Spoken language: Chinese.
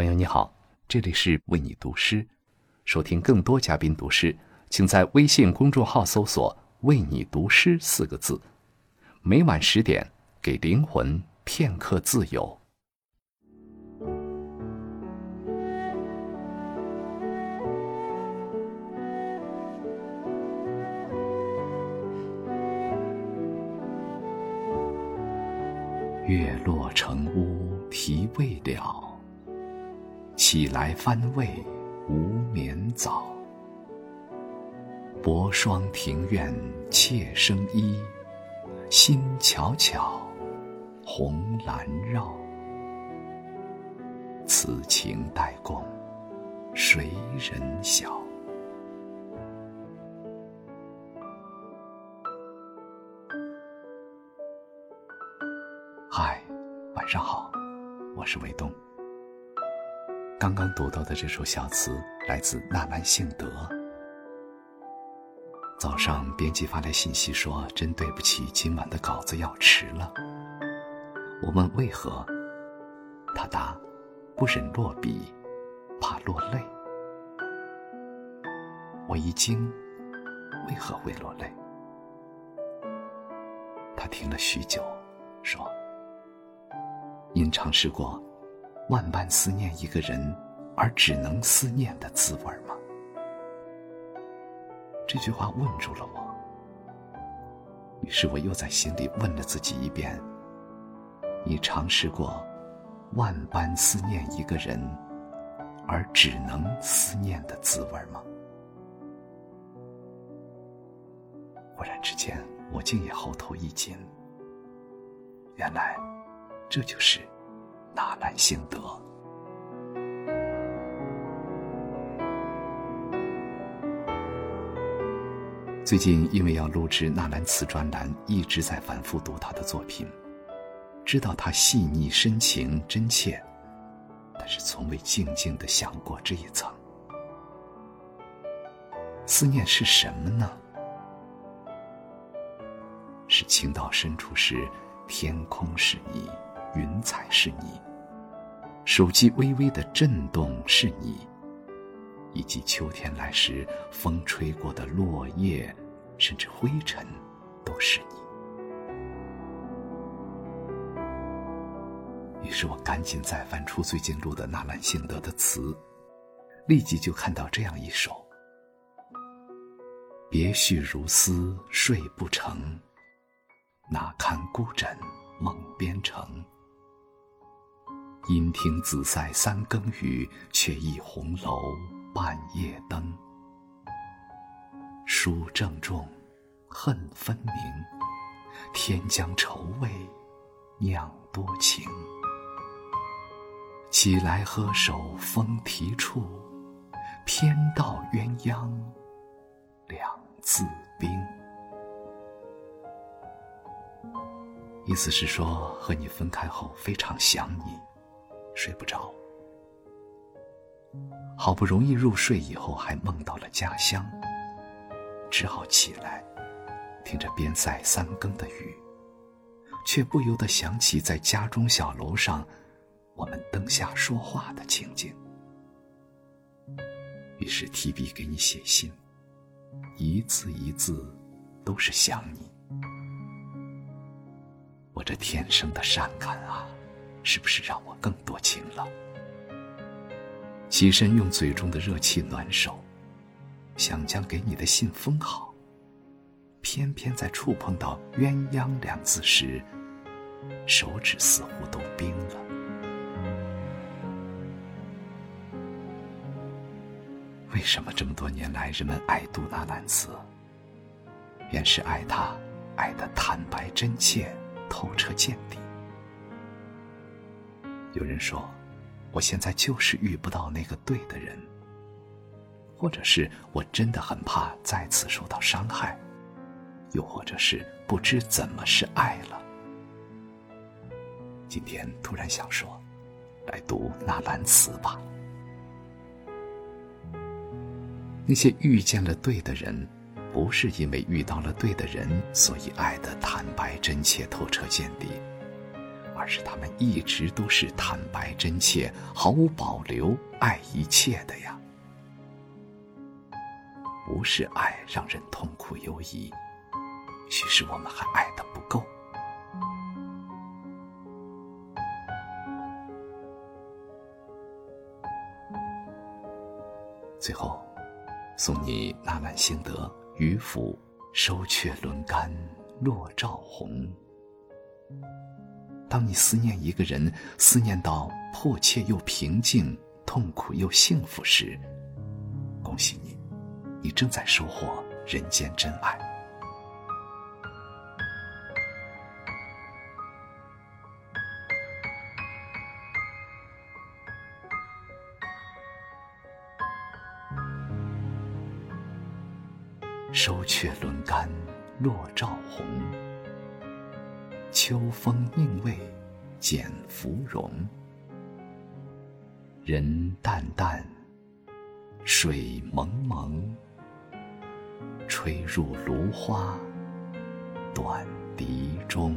朋友你好，这里是为你读诗。收听更多嘉宾读诗，请在微信公众号搜索“为你读诗”四个字。每晚十点，给灵魂片刻自由。月落成屋啼未了。起来翻胃无眠早，薄霜庭院妾生衣，心悄悄，红兰绕。此情待共，谁人晓？嗨，晚上好，我是卫东。刚刚读到的这首小词来自纳兰性德。早上编辑发来信息说：“真对不起，今晚的稿子要迟了。”我问为何，他答：“不忍落笔，怕落泪。”我一惊，为何会落泪？他听了许久，说：“因尝试过。”万般思念一个人，而只能思念的滋味吗？这句话问住了我。于是我又在心里问了自己一遍：你尝试过万般思念一个人，而只能思念的滋味吗？忽然之间，我竟也喉头一紧。原来，这就是。纳兰性德。最近因为要录制纳兰词专栏，一直在反复读他的作品，知道他细腻深情真切，但是从未静静的想过这一层。思念是什么呢？是情到深处时，天空是你。云彩是你，手机微微的震动是你，以及秋天来时风吹过的落叶，甚至灰尘，都是你。于是我赶紧再翻出最近录的纳兰性德的词，立即就看到这样一首：别绪如丝睡不成，哪堪孤枕梦边城。因听紫塞三更雨，却忆红楼半夜灯。书正重，恨分明，天将愁味酿多情。起来喝手风提处，偏道鸳鸯两自冰。意思是说，和你分开后非常想你。睡不着，好不容易入睡以后，还梦到了家乡，只好起来，听着边塞三更的雨，却不由得想起在家中小楼上，我们灯下说话的情景。于是提笔给你写信，一字一字都是想你。我这天生的善感啊！是不是让我更多情了？起身用嘴中的热气暖手，想将给你的信封好，偏偏在触碰到“鸳鸯”两字时，手指似乎都冰了。为什么这么多年来人们爱读纳兰词？原是爱他，爱的坦白真切，透彻见底。有人说，我现在就是遇不到那个对的人，或者是我真的很怕再次受到伤害，又或者是不知怎么是爱了。今天突然想说，来读纳兰词吧。那些遇见了对的人，不是因为遇到了对的人，所以爱的坦白真切、透彻见底。而是他们一直都是坦白真切、毫无保留爱一切的呀。不是爱让人痛苦犹疑，许是我们还爱的不够。最后，送你那晚幸得渔父收却轮竿落照红。当你思念一个人，思念到迫切又平静，痛苦又幸福时，恭喜你，你正在收获人间真爱。收却轮竿落照红，秋风应未剪芙蓉。人淡淡，水蒙蒙，吹入芦花短笛中。